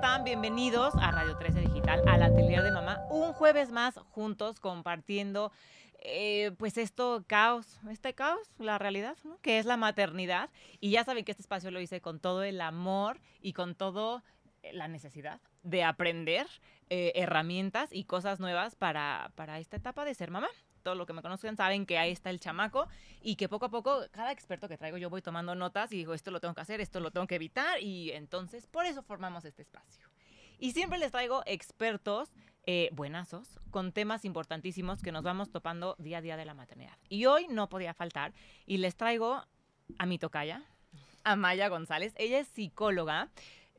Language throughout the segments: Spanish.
están? Bienvenidos a Radio 13 Digital, al Atelier de Mamá. Un jueves más juntos compartiendo, eh, pues esto caos, este caos, la realidad, que es la maternidad. Y ya saben que este espacio lo hice con todo el amor y con todo eh, la necesidad de aprender eh, herramientas y cosas nuevas para, para esta etapa de ser mamá todo lo que me conocen saben que ahí está el chamaco y que poco a poco cada experto que traigo yo voy tomando notas y digo, esto lo tengo que hacer, esto lo tengo que evitar y entonces por eso formamos este espacio. Y siempre les traigo expertos eh, buenazos con temas importantísimos que nos vamos topando día a día de la maternidad. Y hoy no podía faltar y les traigo a mi tocaya, a Maya González. Ella es psicóloga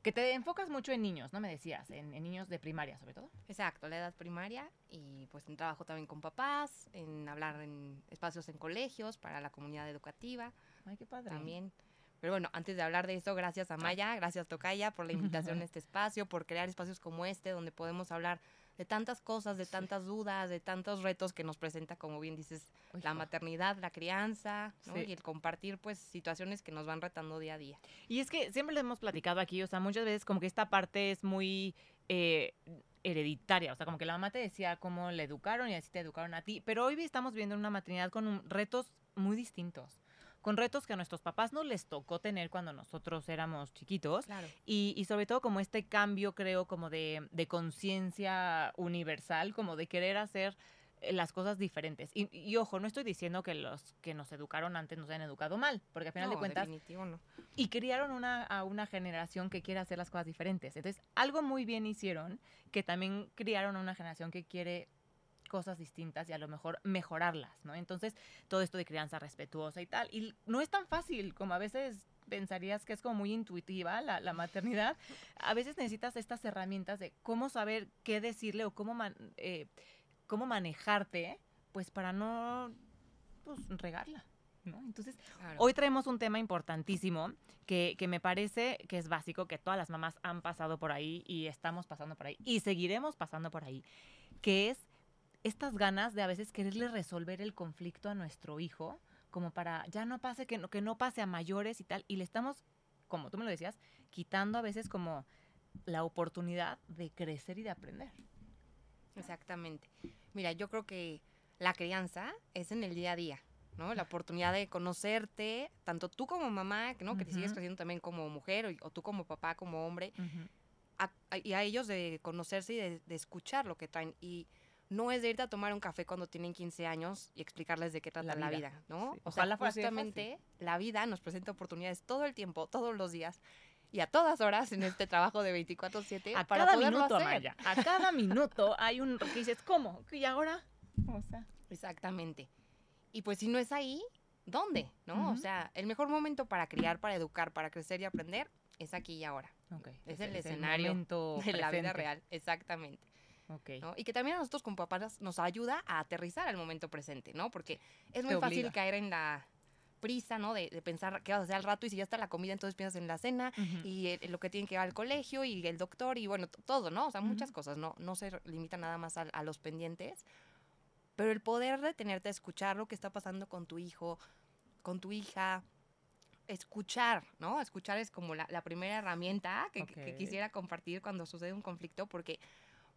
que te enfocas mucho en niños, ¿no? Me decías, en, niños de primaria sobre todo. Exacto, la edad primaria y pues en trabajo también con papás, en hablar en espacios en colegios para la comunidad educativa. Ay, qué padre. También. Pero bueno, antes de hablar de eso, gracias a Maya, gracias Tocaya por la invitación a este espacio, por crear espacios como este donde podemos hablar de tantas cosas, de tantas dudas, de tantos retos que nos presenta, como bien dices, la maternidad, la crianza, y el compartir pues situaciones que nos van retando día a día. Y es que siempre le hemos platicado aquí, o sea, muchas veces como que esta parte es muy eh, hereditaria, o sea, como que la mamá te decía cómo le educaron y así te educaron a ti, pero hoy estamos viendo una maternidad con retos muy distintos con retos que a nuestros papás no les tocó tener cuando nosotros éramos chiquitos. Y, y, sobre todo como este cambio, creo, como de, de conciencia universal, como de querer hacer eh, las cosas diferentes. Y, y, ojo, no estoy diciendo que los que nos educaron antes nos hayan educado mal, porque al final de cuentas... No. Y criaron una, a una generación que quiere hacer las cosas diferentes. Entonces, algo muy bien hicieron, que también criaron a una generación que quiere cosas distintas y a lo mejor mejorarlas, ¿no? Entonces, todo esto de crianza respetuosa y tal. Y no es tan fácil como a veces pensarías que es como muy intuitiva la, la maternidad. A veces necesitas estas herramientas de cómo saber qué decirle o cómo, eh, cómo manejarte, pues para no pues, regarla. ¿No? Entonces, hoy traemos un tema importantísimo que, que, me parece que es básico, que todas las mamás han pasado por ahí y estamos pasando por ahí y seguiremos pasando por ahí, que es estas ganas de a veces quererle resolver el conflicto a nuestro hijo, como para ya no pase, que no, que no pase a mayores y tal, y le estamos, como tú me lo decías, quitando a veces como la oportunidad de crecer y de aprender. Exactamente. Mira, yo creo que la crianza es en el día a día, ¿no? La oportunidad de conocerte, tanto tú como mamá, ¿no? Que te sigues creciendo también como mujer, o, tú como papá, como hombre, y a ellos de conocerse y de, de, escuchar lo que traen. Y no es de irte a tomar un café cuando tienen 15 años y explicarles de qué trata la vida, ¿no? O sea, justamente la vida nos presenta oportunidades todo el tiempo, todos los días y a todas horas en este trabajo de 24/7 a para cada minuto, Amaya, a cada minuto hay un que dices, ¿cómo? ¿Y ahora? O sea, exactamente. Y pues si no es ahí, ¿dónde? ¿No? O sea, el mejor momento para criar, para educar, para crecer y aprender es aquí y ahora. Es, el escenario de la vida real, exactamente. Y que también a nosotros como papás nos ayuda a aterrizar al momento presente, ¿no? Porque es muy fácil caer en la prisa, ¿no? De, pensar qué vas a hacer al rato y si ya está la comida, entonces piensas en la cena y lo que tiene que ir al colegio y el doctor y bueno, todo, ¿no? O sea, muchas cosas, ¿no? No se limita nada más a, los pendientes, pero el poder detenerte a escuchar lo que está pasando con tu hijo, con tu hija, escuchar, ¿no? Escuchar es como la, primera herramienta que, que, quisiera compartir cuando sucede un conflicto, porque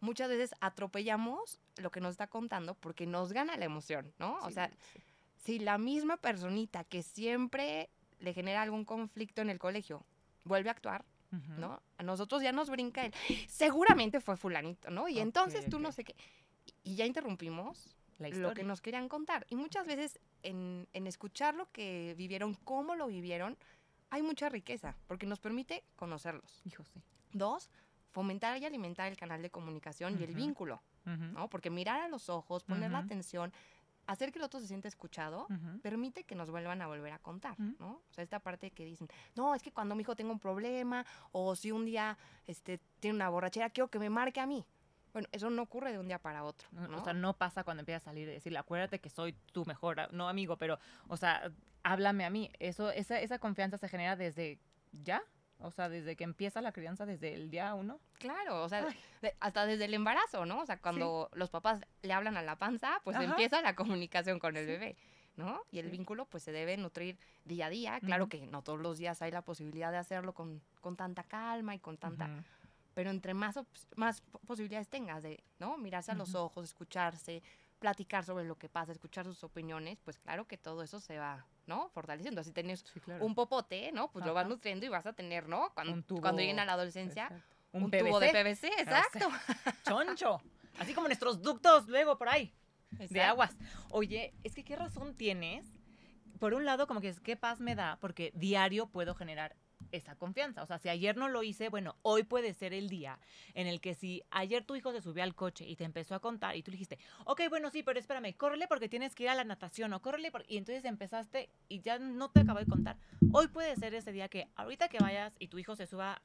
muchas veces atropellamos lo que nos está contando porque nos gana la emoción, ¿no? o sea, si la misma personita que siempre le genera algún conflicto en el colegio vuelve a actuar, ¿no? A nosotros ya nos brinca el, seguramente fue fulanito, ¿no? Y entonces tú no sé qué. Y ya interrumpimos lo que nos querían contar. Y muchas veces en, en escuchar lo que vivieron, cómo lo vivieron, hay mucha riqueza, porque nos permite conocerlos. Hijo, sí. Dos, fomentar y alimentar el canal de comunicación y el vínculo, ¿no? Porque mirar a los ojos, poner la atención, hacer que el otro se sienta escuchado, permite que nos vuelvan a volver a contar, ¿no? O sea, esta parte que dicen, no, es que cuando mi hijo tenga un problema, o si un día este, tiene una borrachera, quiero que me marque a mí. Bueno, eso no ocurre de un día para otro. ¿no? O sea, no pasa cuando empieza a salir y decirle, acuérdate que soy tu mejor, no amigo, pero, o sea, háblame a mí. Eso, esa, esa confianza se genera desde ya, o sea, desde que empieza la crianza, desde el día uno. Claro, o sea, hasta desde el embarazo, ¿no? O sea, cuando los papás le hablan a la panza, pues empieza la comunicación con el bebé, ¿no? Y el vínculo, pues se debe nutrir día a día. Claro que no todos los días hay la posibilidad de hacerlo con, con tanta calma y con tanta pero entre más, más posibilidades tengas de, ¿no? Mirarse a los ojos, escucharse, platicar sobre lo que pasa, escuchar sus opiniones, pues claro que todo eso se va, ¿no? Fortaleciendo. Así tienes un popote, ¿no? Pues lo vas nutriendo y vas a tener, ¿no? Cuando, cuando lleguen a la adolescencia, un, tubo de PVC, exacto. Choncho. Así como nuestros ductos luego por ahí. De aguas. Oye, es que qué razón tienes. Por un lado, como que es qué paz me da, porque diario puedo generar esa confianza. O sea, si ayer no lo hice, bueno, hoy puede ser el día en el que si ayer tu hijo se subió al coche y te empezó a contar y tú le dijiste, ok, bueno, sí, pero espérame, córrele porque tienes que ir a la natación o córrele y entonces empezaste y ya no te acabo de contar. Hoy puede ser ese día que ahorita que vayas y tu hijo se suba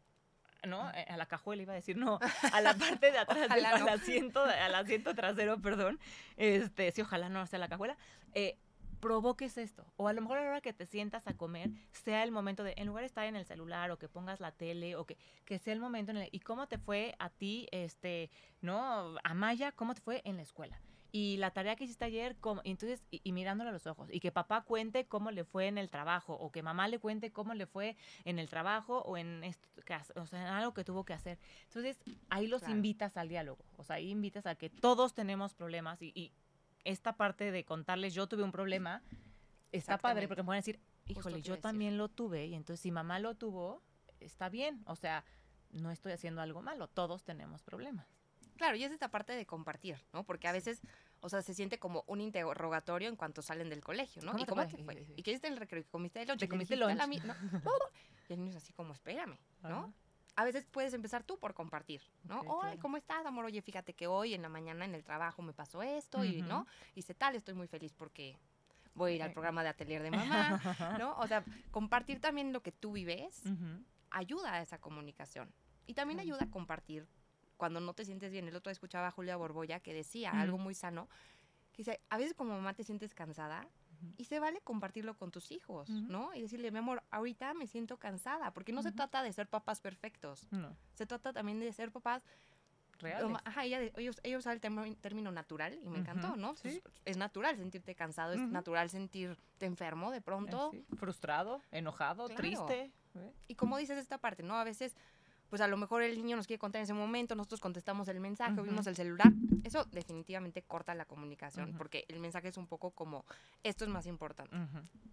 ¿no? Eh, a la cajuela iba a decir, no, a la parte de atrás del asiento, al asiento trasero, perdón. Este, sí, ojalá no sea la cajuela. Eh, provoques esto. O a lo mejor a la hora que te sientas a comer, sea el momento de, en lugar de estar en el celular o que pongas la tele o que, que sea el momento en el, ¿y cómo te fue a ti, este, no, a Maya, cómo te fue en la escuela? y la tarea que hiciste ayer, ¿cómo? Y entonces, y, mirándole a los ojos, y que papá cuente cómo le fue en el trabajo, o que mamá le cuente cómo le fue en el trabajo, o en, esto, o sea, en algo que tuvo que hacer. Entonces, ahí los invitas al diálogo, o sea, ahí invitas a que todos tenemos problemas, y, y esta parte de contarles yo tuve un problema, está padre porque me pueden decir, híjole, yo también lo tuve y entonces si mamá lo tuvo, está bien, o sea, no estoy haciendo algo malo, todos tenemos problemas. Claro, y es esta parte de compartir, ¿no? Porque a veces, o sea, se siente como un interrogatorio en cuanto salen del colegio, ¿no? ¿Y cómo te fue? ¿Y qué hiciste en el recreo? ¿Comiste el lunch? ¿Te comiste el lunch? No, y el niño es así como, espérame, ¿no? A veces puedes empezar tú por compartir, ¿no? Hola, ¿cómo estás, amor? Oye, fíjate que hoy en la mañana en el trabajo me pasó esto y, ¿no? Hice tal, estoy muy feliz porque voy a ir al programa de atelier de mamá, ¿no? O sea, compartir también lo que tú vives ayuda a esa comunicación. Y también ayuda a compartir cuando no te sientes bien. El otro día escuchaba a Julia Borboya que decía algo muy sano, que dice, a veces como mamá te sientes cansada, y se vale compartirlo con tus hijos, ¿no? Y decirle, mi amor, ahorita me siento cansada, porque no se trata de ser papás perfectos. Se trata también de ser papás reales. Ajá, ellos, ellos usan el término natural y me encantó, ¿no? Pues, es natural sentirte cansado, es natural sentirte enfermo de pronto. Eh, Frustrado, enojado, triste. Y como dices esta parte, ¿no? A veces pues a lo mejor el niño nos quiere contar en ese momento, nosotros contestamos el mensaje, vimos el celular. Eso definitivamente corta la comunicación, porque el mensaje es un poco como, esto es más importante.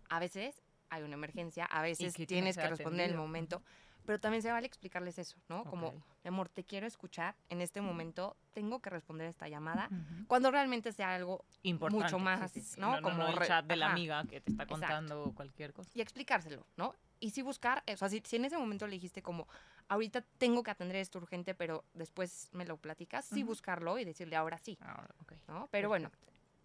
A veces hay una emergencia, a veces tienes que responder en el momento, pero también se vale explicarles eso, ¿no? Como, mi amor, te quiero escuchar, en este momento tengo que responder esta llamada, cuando realmente sea algo Importante, mucho más, ¿no? Como el chat de la amiga que te está contando cualquier cosa. Y explicárselo, ¿no? Y si buscar, o sea, si, en ese momento le dijiste como, ahorita tengo que atender esto urgente, pero después me lo platicas, sí buscarlo y decirle ahora sí. Ahora, ¿no? Pero bueno,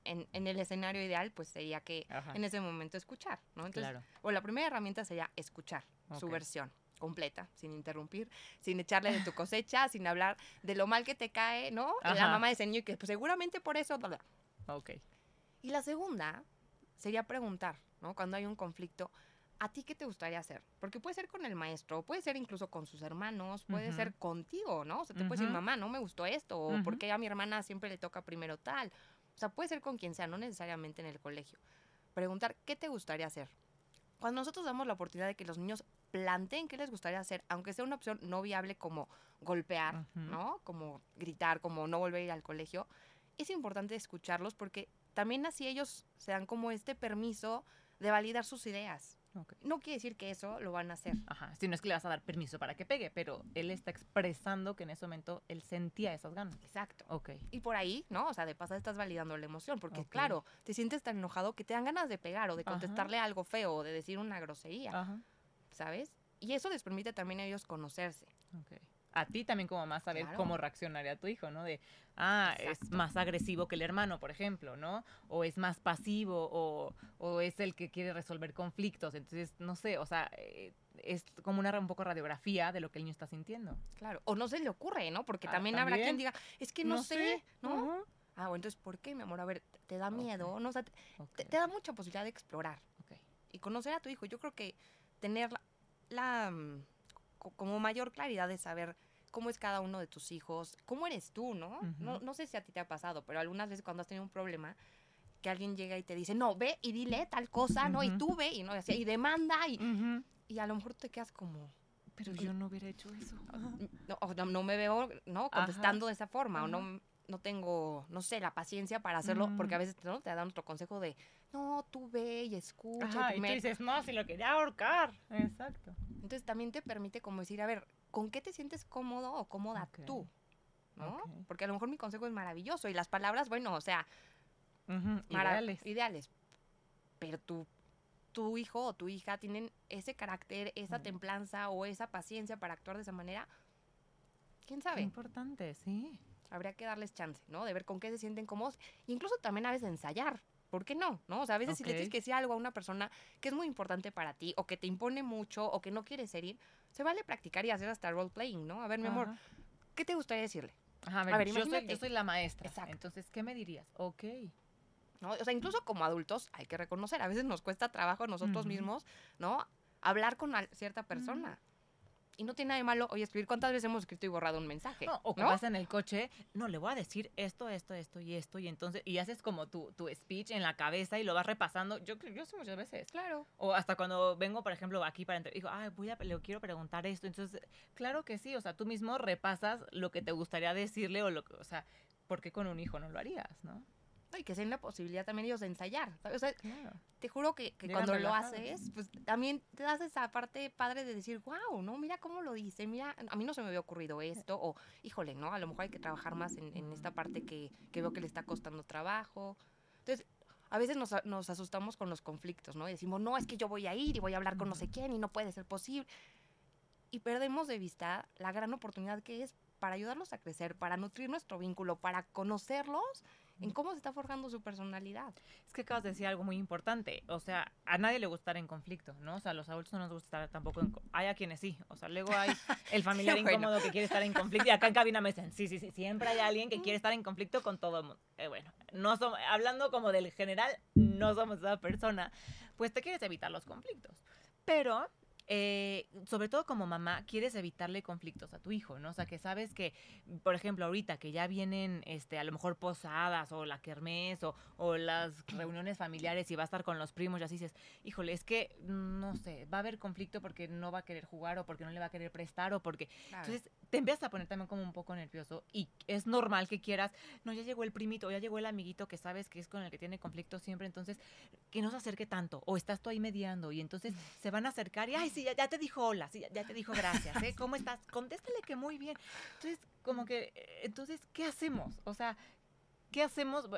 en, en, el escenario ideal, pues sería que en ese momento escuchar, ¿no? Entonces, o la primera herramienta sería escuchar su versión completa, sin interrumpir, sin echarle de tu cosecha, sin hablar de lo mal que te cae, ¿no? La mamá de ese niño y que pues, seguramente por eso, bla, Ok. Y la segunda sería preguntar, ¿no? Cuando hay un conflicto, ¿a ti qué te gustaría hacer? Porque puede ser con el maestro, puede ser incluso con sus hermanos, puede ser contigo, ¿no? O sea, te puede decir, mamá, no me gustó esto, o porque a mi hermana siempre le toca primero tal. O sea, puede ser con quien sea, no necesariamente en el colegio. Preguntar, ¿qué te gustaría hacer? Cuando nosotros damos la oportunidad de que los niños planteen qué les gustaría hacer, aunque sea una opción no viable como golpear, ¿no? Como gritar, como no volver a ir al colegio, es importante escucharlos porque también así ellos se dan como este permiso de validar sus ideas. No quiere decir que eso lo van a hacer. Ajá, si no es que le vas a dar permiso para que pegue, pero él está expresando que en ese momento él sentía esas ganas. Exacto. Ok. Y por ahí, ¿no? O sea, de pasar estás validando la emoción, porque claro, te sientes tan enojado que te dan ganas de pegar o de contestarle algo feo o de decir una grosería. Ajá. ¿Sabes? Y eso les permite también a ellos conocerse. Okay a ti también como más saber cómo reaccionaría tu hijo, ¿no? De, ah, es más agresivo que el hermano, por ejemplo, ¿no? O es más pasivo, o, o es el que quiere resolver conflictos. Entonces, no sé, o sea, eh, es como una un poco radiografía de lo que el niño está sintiendo. Claro, o no se le ocurre, ¿no? Porque ah, también, habrá quien diga, es que no, sé, ¿no? Ah, bueno, entonces, ¿por qué, mi amor? A ver, ¿te da miedo? ¿No? O sea, te, da mucha posibilidad de explorar y conocer a tu hijo. Yo creo que tener la mm, como mayor claridad de saber cómo es cada uno de tus hijos, cómo eres tú, ¿no? ¿no? No sé si a ti te ha pasado, pero algunas veces cuando has tenido un problema, que alguien llega y te dice, no, ve y dile tal cosa, ¿no? Y tú ve y, ¿no? y, demanda y, y a lo mejor te quedas como, Pero yo no hubiera hecho eso. No, no, me veo, ¿no? Contestando de esa forma, o no, no tengo, no sé, la paciencia para hacerlo, porque a mm. veces ¿no? te dan otro consejo de, no, tú ve y escucha. y tú dices, no, si lo quería ahorcar. Exacto. Entonces también te permite como decir, a ver, ¿con qué te sientes cómodo o cómoda tú? ¿No? Porque a lo mejor mi consejo es maravilloso y las palabras, bueno, o sea, ideales. ideales. Pero tu, tu hijo o tu hija tienen ese carácter, esa templanza o esa paciencia para actuar de esa manera. ¿Quién sabe? importante, sí. Habría que darles chance, ¿no? De ver con qué se sienten cómodos. Incluso también a veces ensayar. ¿Por qué no? ¿No? O sea, a veces si le tienes que decir algo a una persona que es muy importante para ti, o que te impone mucho, o que no quieres herir, se vale practicar y hacer hasta role playing, ¿no? A ver, mi amor, ¿qué te gustaría decirle? Ajá, a ver, yo, soy, yo, soy, la maestra. Exacto. Entonces, ¿qué me dirías? Ok. ¿No? O sea, incluso como adultos hay que reconocer, a veces nos cuesta trabajo a nosotros mismos, ¿no? Hablar con cierta persona y no tiene nada de malo, oye, escribir cuántas veces hemos escrito y borrado un mensaje. o que vas en el coche, no, le voy a decir esto, esto, esto y esto, y entonces, y haces como tu, tu speech en la cabeza y lo vas repasando. Yo yo sé muchas veces. Claro. O hasta cuando vengo, por ejemplo, aquí para digo, ay, voy a, le quiero preguntar esto. Entonces, claro que sí, o sea, tú mismo repasas lo que te gustaría decirle o lo que, o sea, ¿por qué con un hijo no lo harías, no? Y que sea la posibilidad también ellos de ensayar. O sea, te juro que, cuando lo haces, pues también te das esa parte padre de decir, wow, ¿no? Mira cómo lo dice, mira, a mí no se me había ocurrido esto, o híjole, ¿no? A lo mejor hay que trabajar más en, esta parte que, veo que le está costando trabajo. Entonces, a veces nos, nos, asustamos con los conflictos, ¿no? Y decimos, no, es que yo voy a ir y voy a hablar con no sé quién y no puede ser posible. Y perdemos de vista la gran oportunidad que es para ayudarlos a crecer, para nutrir nuestro vínculo, para conocerlos en cómo se está forjando su personalidad. Es que acabas de decir algo muy importante. O sea, a nadie le gusta estar en conflicto, ¿no? O sea, a los adultos no nos gusta estar tampoco en Hay a quienes sí. O sea, luego hay el familiar incómodo que quiere estar en conflicto. Y acá en cabina me dicen, sí, sí, sí, siempre hay alguien que quiere estar en conflicto con todo el mundo. Eh, bueno, no somos, hablando como del general, no somos esa persona. Pues te quieres evitar los conflictos. Pero eh, sobre todo como mamá, quieres evitarle conflictos a tu hijo, ¿no? O sea, que sabes que, por ejemplo, ahorita que ya vienen, este, a lo mejor posadas o la kermés o, las reuniones familiares y va a estar con los primos y así dices, híjole, es que, no sé, va a haber conflicto porque no va a querer jugar o porque no le va a querer prestar o porque... Entonces, te empiezas a poner también como un poco nervioso y es normal que quieras, no, ya llegó el primito o ya llegó el amiguito que sabes que es con el que tiene conflicto siempre, entonces, que no se acerque tanto o estás tú ahí mediando y entonces se van a acercar y, ay, sí, ya, te dijo hola, sí, ya, te dijo gracias, ¿eh? ¿Cómo estás? Contéstale que muy bien. Entonces, como que, entonces, ¿qué hacemos? O sea, ¿qué hacemos?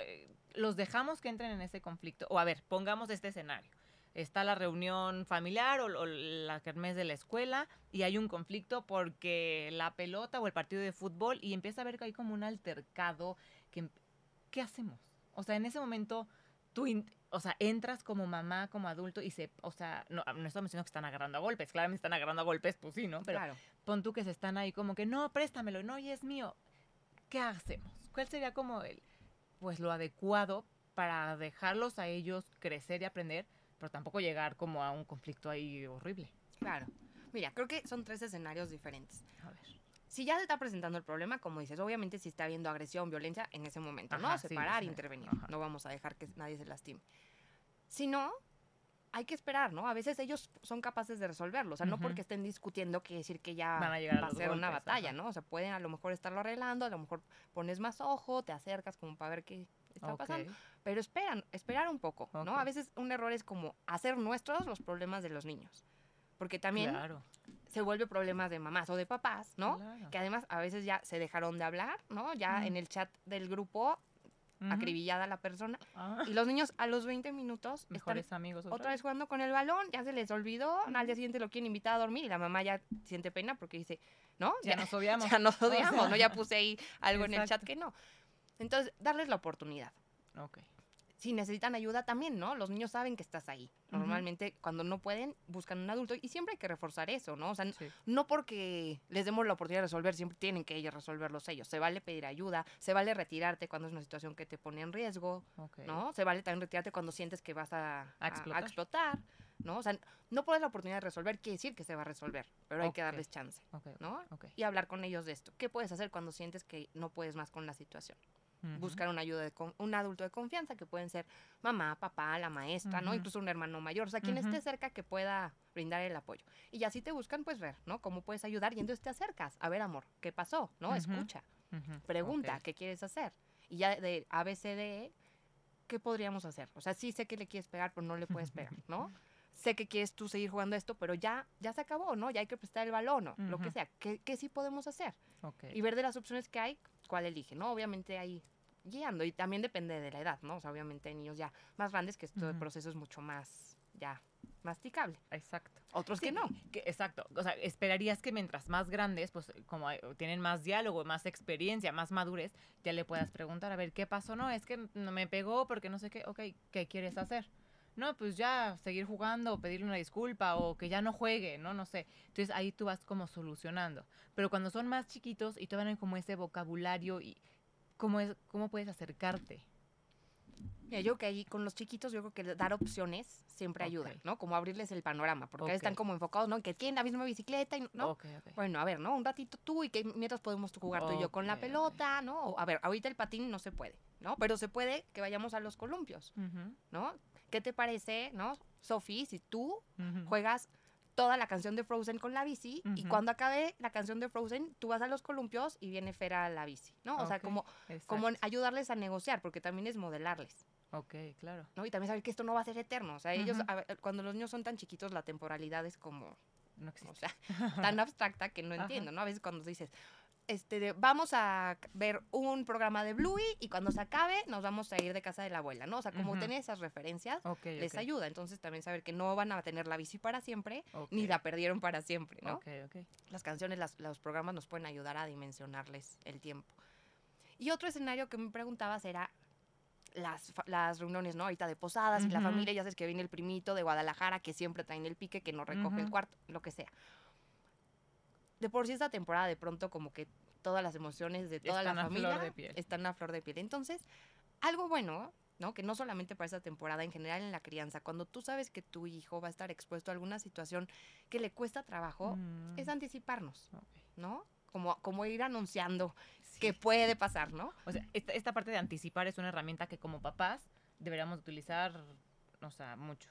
¿Los dejamos que entren en ese conflicto? O a ver, pongamos este escenario. Está la reunión familiar o, la kermés de la escuela y hay un conflicto porque la pelota o el partido de fútbol y empieza a ver que hay como un altercado. Que, ¿Qué hacemos? O sea, en ese momento tú o sea, entras como mamá, como adulto y se, o sea, no, no estamos diciendo que están agarrando a golpes, claramente están agarrando a golpes, pues sí, ¿no? Pero pon tú que se están ahí como que, no, préstamelo, no, y es mío. ¿Qué hacemos? ¿Cuál sería como el, pues lo adecuado para dejarlos a ellos crecer y aprender, pero tampoco llegar como a un conflicto ahí horrible? Claro. Mira, creo que son tres escenarios diferentes. A ver si ya se está presentando el problema, como dices, obviamente si está habiendo agresión, violencia, en ese momento, ¿no? Separar, intervenir. No vamos a dejar que nadie se lastime. Si no, hay que esperar, ¿no? A veces ellos son capaces de resolverlo. O sea, no porque estén discutiendo quiere decir que ya va a ser una batalla, ¿no? O sea, pueden a lo mejor estarlo arreglando, a lo mejor pones más ojo, te acercas como para ver qué está pasando. Pero esperan, esperar un poco, ¿no? A veces un error es como hacer nuestros los problemas de los niños. Porque también claro se vuelve problemas de mamás o de papás, ¿no? Que además a veces ya se dejaron de hablar, ¿no? Ya en el chat del grupo acribillada la persona. Ah. Y los niños a los 20 minutos Mejores amigos otra, vez jugando con el balón, ya se les olvidó, al día siguiente lo quieren invitar a dormir y la mamá ya siente pena porque dice, ¿no? Ya, nos odiamos. Ya nos odiamos, ¿no? Ya puse ahí algo en el chat que no. Entonces, darles la oportunidad. Ok si necesitan ayuda también, ¿no? Los niños saben que estás ahí. Normalmente cuando no pueden, buscan un adulto y siempre hay que reforzar eso, ¿no? O sea, no porque les demos la oportunidad de resolver, siempre tienen que ellos resolverlos ellos. Se vale pedir ayuda, se vale retirarte cuando es una situación que te pone en riesgo, ¿no? Se vale también retirarte cuando sientes que vas a, explotar. ¿no? O sea, no puedes la oportunidad de resolver, quiere decir que se va a resolver, pero hay que darles chance, ¿no? Y hablar con ellos de esto. ¿Qué puedes hacer cuando sientes que no puedes más con la situación? Buscar una ayuda de un adulto de confianza, que pueden ser mamá, papá, la maestra, ¿no? Incluso un hermano mayor, o sea, quien esté cerca que pueda brindar el apoyo. Y ya si te buscan, pues ver, ¿no? Cómo puedes ayudar y entonces te acercas. A ver, amor, ¿qué pasó? ¿No? Escucha. Pregunta, ¿qué quieres hacer? Y ya de ABCD, ¿qué podríamos hacer? O sea, sí sé que le quieres pegar, pero no le puedes pegar, ¿no? sé que quieres tú seguir jugando esto, pero ya, ya se acabó, ¿no? Ya hay que prestar el balón, ¿no? Lo que sea. ¿Qué, ¿Qué, sí podemos hacer? Y ver de las opciones que hay, cuál elige, ¿no? Obviamente ahí guiando y también depende de la edad, ¿no? O sea, obviamente hay niños ya más grandes que este proceso es mucho más, ya, masticable. Exacto. Otros que no. Que, exacto. O sea, esperarías que mientras más grandes, pues como tienen más diálogo, más experiencia, más madurez, ya le puedas preguntar, a ver, ¿qué pasó? No, es que no me pegó porque no sé qué, ok, ¿qué quieres hacer? No, pues ya seguir jugando, pedirle una disculpa o que ya no juegue, ¿no? No sé. Entonces ahí tú vas como solucionando. Pero cuando son más chiquitos y todavía no hay como ese vocabulario y cómo, es, cómo puedes acercarte. Mira, yo que ahí con los chiquitos yo creo que dar opciones siempre ayuda, ¿no? Como abrirles el panorama, porque están como enfocados, ¿no? Que tienen la misma bicicleta, y, ¿no? Bueno, a ver, ¿no? Un ratito tú y que mientras podemos jugar tú y yo con la pelota, ¿no? a ver, ahorita el patín no se puede, ¿no? Pero se puede que vayamos a los columpios, ¿no? ¿Qué te parece, no? Sofi, si tú juegas toda la canción de Frozen con la bici y cuando acabe la canción de Frozen, tú vas a los columpios y viene Fera a la bici, ¿no? O sea, como, como ayudarles a negociar, porque también es modelarles. Ok, claro. ¿no? Y también saber que esto no va a ser eterno. O sea, ellos, cuando los niños son tan chiquitos, la temporalidad es como... No existe. O sea, tan abstracta que no entiendo, ¿no? A veces cuando dices, este, vamos a ver un programa de Bluey y cuando se acabe nos vamos a ir de casa de la abuela, ¿no? O sea, como tener esas referencias les ayuda. Entonces también saber que no van a tener la bici para siempre, ni la perdieron para siempre, ¿no? Las canciones, los programas nos pueden ayudar a dimensionarles el tiempo. Y otro escenario que me preguntabas era las, las reuniones, ¿no? Ahorita de posadas y la familia, ya sabes que viene el primito de Guadalajara que siempre trae el pique, que no recoge el cuarto, lo que sea de por sí esta temporada de pronto como que todas las emociones de toda la familia están a flor de piel. Entonces, algo bueno, ¿no? Que no solamente para esta temporada, en general en la crianza, cuando tú sabes que tu hijo va a estar expuesto a alguna situación que le cuesta trabajo, mm. es anticiparnos, ¿no? Como, como ir anunciando que puede pasar, ¿no? O sea, esta, esta parte de anticipar es una herramienta que como papás deberíamos utilizar, o sea, mucho.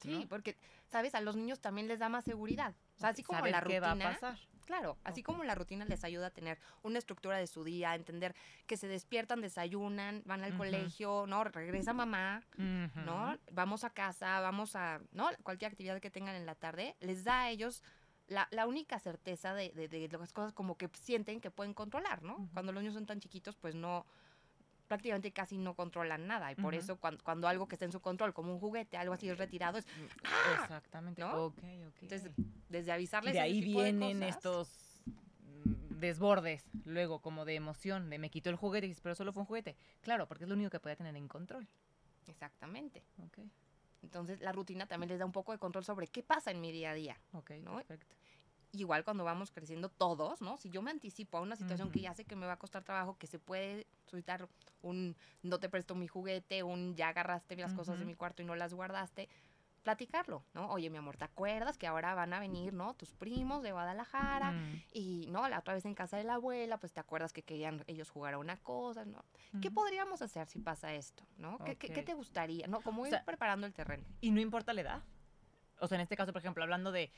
Sí, porque, ¿sabes? A los niños también les da más seguridad. O sea, así como la rutina. va a pasar. Claro, así como la rutina les ayuda a tener una estructura de su día, a entender que se despiertan, desayunan, van al colegio, ¿no? Regresa mamá, ¿no? Vamos a casa, vamos a, ¿no? Cualquier actividad que tengan en la tarde, les da a ellos la, la única certeza de, de, de, las cosas como que sienten que pueden controlar, ¿no? Cuando los niños son tan chiquitos, pues no, prácticamente casi no controlan nada. Y por eso cuando, algo que está en su control, como un juguete, algo así es retirado, es... Mm, ¡ah! Exactamente. ¿no? Entonces, desde avisarles... De ahí vienen estos mm, desbordes, luego como de emoción, de me quitó el juguete, pero solo fue un juguete. Claro, porque es lo único que puede tener en control. Exactamente. Entonces la rutina también les da un poco de control sobre qué pasa en mi día a día. Ok, perfecto igual cuando vamos creciendo todos, ¿no? Si yo me anticipo a una situación que ya sé que me va a costar trabajo, que se puede soltar un no te presto mi juguete, un ya agarraste las cosas de mi cuarto y no las guardaste, platicarlo, ¿no? Oye, mi amor, ¿te acuerdas que ahora van a venir, ¿no? Tus primos de Guadalajara mm. y, ¿no? La otra vez en casa de la abuela, pues te acuerdas que querían ellos jugar a una cosa, ¿no? ¿Qué podríamos hacer si pasa esto, ¿no? ¿Qué, ¿qué, te gustaría, ¿no? Como ir preparando el terreno. Y no importa la edad. O sea, en este caso, por ejemplo, hablando de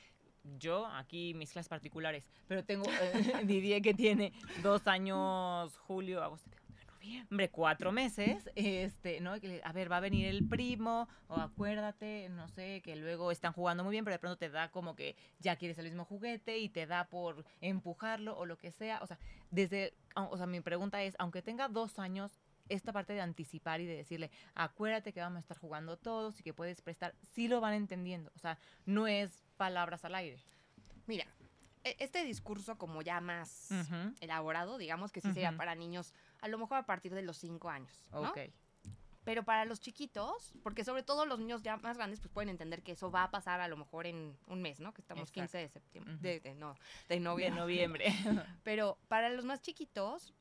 yo, aquí mis clases particulares, pero tengo, eh, Didier que tiene dos años, julio, agosto, noviembre, cuatro meses, este, ¿no? A ver, va a venir el primo, o acuérdate, no sé, que luego están jugando muy bien, pero de pronto te da como que ya quieres el mismo juguete y te da por empujarlo o lo que sea. O sea, desde, o sea, mi pregunta es, aunque tenga dos años, esta parte de anticipar y de decirle, acuérdate que vamos a estar jugando todos y que puedes prestar, sí lo van entendiendo. O sea, no es palabras al aire. Mira, e, este discurso como ya más elaborado, digamos que sí sería para niños, a lo mejor a partir de los cinco años, ¿no? Pero para los chiquitos, porque sobre todo los niños ya más grandes, pues pueden entender que eso va a pasar a lo mejor en un mes, ¿no? Que estamos 15 de septiembre, de, no, de noviembre. De noviembre. Pero para los más chiquitos,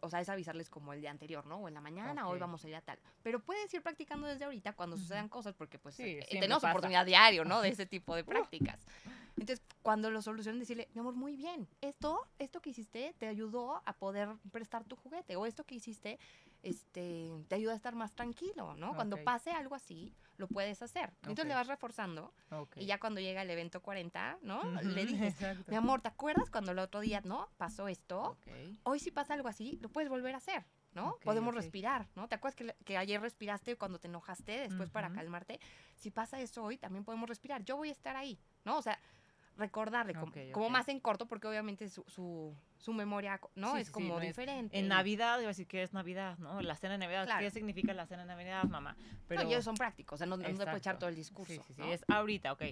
o sea, es avisarles como el día anterior, ¿no? O en la mañana, hoy vamos a ir a tal. Pero puedes ir practicando desde ahorita cuando sucedan cosas, porque pues eh, tenemos oportunidad diario, ¿no? De ese tipo de prácticas. Entonces, cuando lo solucionen, decirle, mi amor, muy bien, esto, esto que hiciste te ayudó a poder prestar tu juguete, o esto que hiciste este, te ayuda a estar más tranquilo, ¿no? Cuando pase algo así, lo puedes hacer. Entonces le vas reforzando, y ya cuando llega el evento 40, ¿no? Le dices, mi amor, ¿te acuerdas cuando el otro día, ¿no? Pasó esto, hoy si pasa algo así, lo puedes volver a hacer. ¿no? Podemos respirar, ¿no? ¿Te acuerdas que, que, ayer respiraste cuando te enojaste, después para calmarte? Si pasa eso hoy, también podemos respirar. Yo voy a estar ahí, ¿no? O sea, recordarle como, más en corto porque obviamente su, su, memoria no es como diferente. en Navidad, iba a decir que es Navidad, ¿no? La cena de Navidad, ¿qué significa la cena de Navidad, mamá? Pero ellos son prácticos, o sea, no, no puede echar todo el discurso. Sí, sí, sí, es ahorita, ok.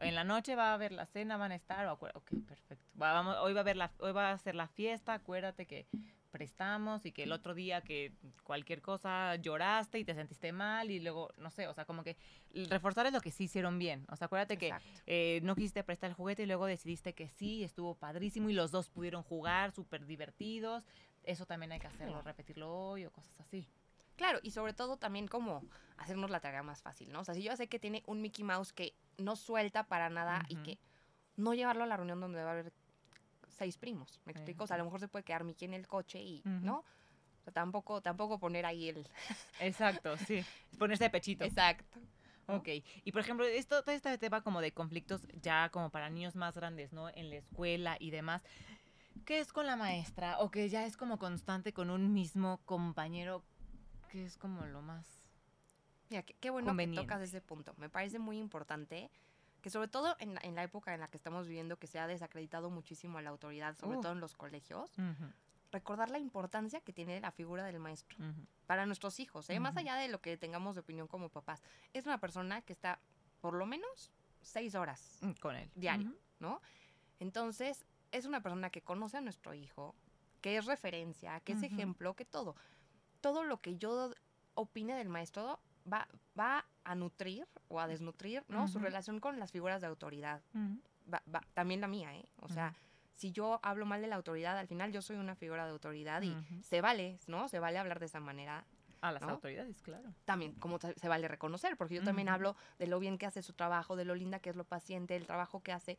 En la noche va a haber la cena, van a estar, ok, perfecto. vamos, hoy va a haber la, hoy va a ser la fiesta, acuérdate que prestamos y que el otro día que cualquier cosa lloraste y te sentiste mal y luego, no sé, o sea, como que reforzar es lo que sí hicieron bien. O sea, acuérdate que eh, no quisiste prestar el juguete y luego decidiste que sí, estuvo padrísimo y los dos pudieron jugar súper divertidos. Eso también hay que hacerlo, repetirlo hoy o cosas así. Claro, y sobre todo también como hacernos la tarea más fácil, ¿no? O sea, si yo sé que tiene un Mickey Mouse que no suelta para nada y que no llevarlo a la reunión donde va a haber seis primos, ¿me explico? O sea, a lo mejor se puede quedar Mickey en el coche y, ¿no? O sea, tampoco, tampoco poner ahí el... Exacto, sí. Ponerse de pechito. Exacto. Ok. Y por ejemplo, esto, todo este tema como de conflictos ya como para niños más grandes, ¿no? En la escuela y demás. ¿Qué es con la maestra? O que ya es como constante con un mismo compañero, que es como lo más. Mira, qué, qué bueno que tocas ese punto. Me parece muy importante que sobre todo en, en, la época en la que estamos viviendo, que se ha desacreditado muchísimo a la autoridad, sobre todo en los colegios, recordar la importancia que tiene la figura del maestro para nuestros hijos, ¿eh? más allá de lo que tengamos de opinión como papás. Es una persona que está por lo menos seis horas mm, con él diario, ¿no? Entonces, es una persona que conoce a nuestro hijo, que es referencia, que es ejemplo, que todo. Todo lo que yo opine del maestro va, va a nutrir o a desnutrir, ¿no? Su relación con las figuras de autoridad. también la mía, ¿eh? O sea, si yo hablo mal de la autoridad, al final yo soy una figura de autoridad y se vale, ¿no? Se vale hablar de esa manera. A las autoridades, claro. También, como se vale reconocer, porque yo también hablo de lo bien que hace su trabajo, de lo linda que es lo paciente, el trabajo que hace.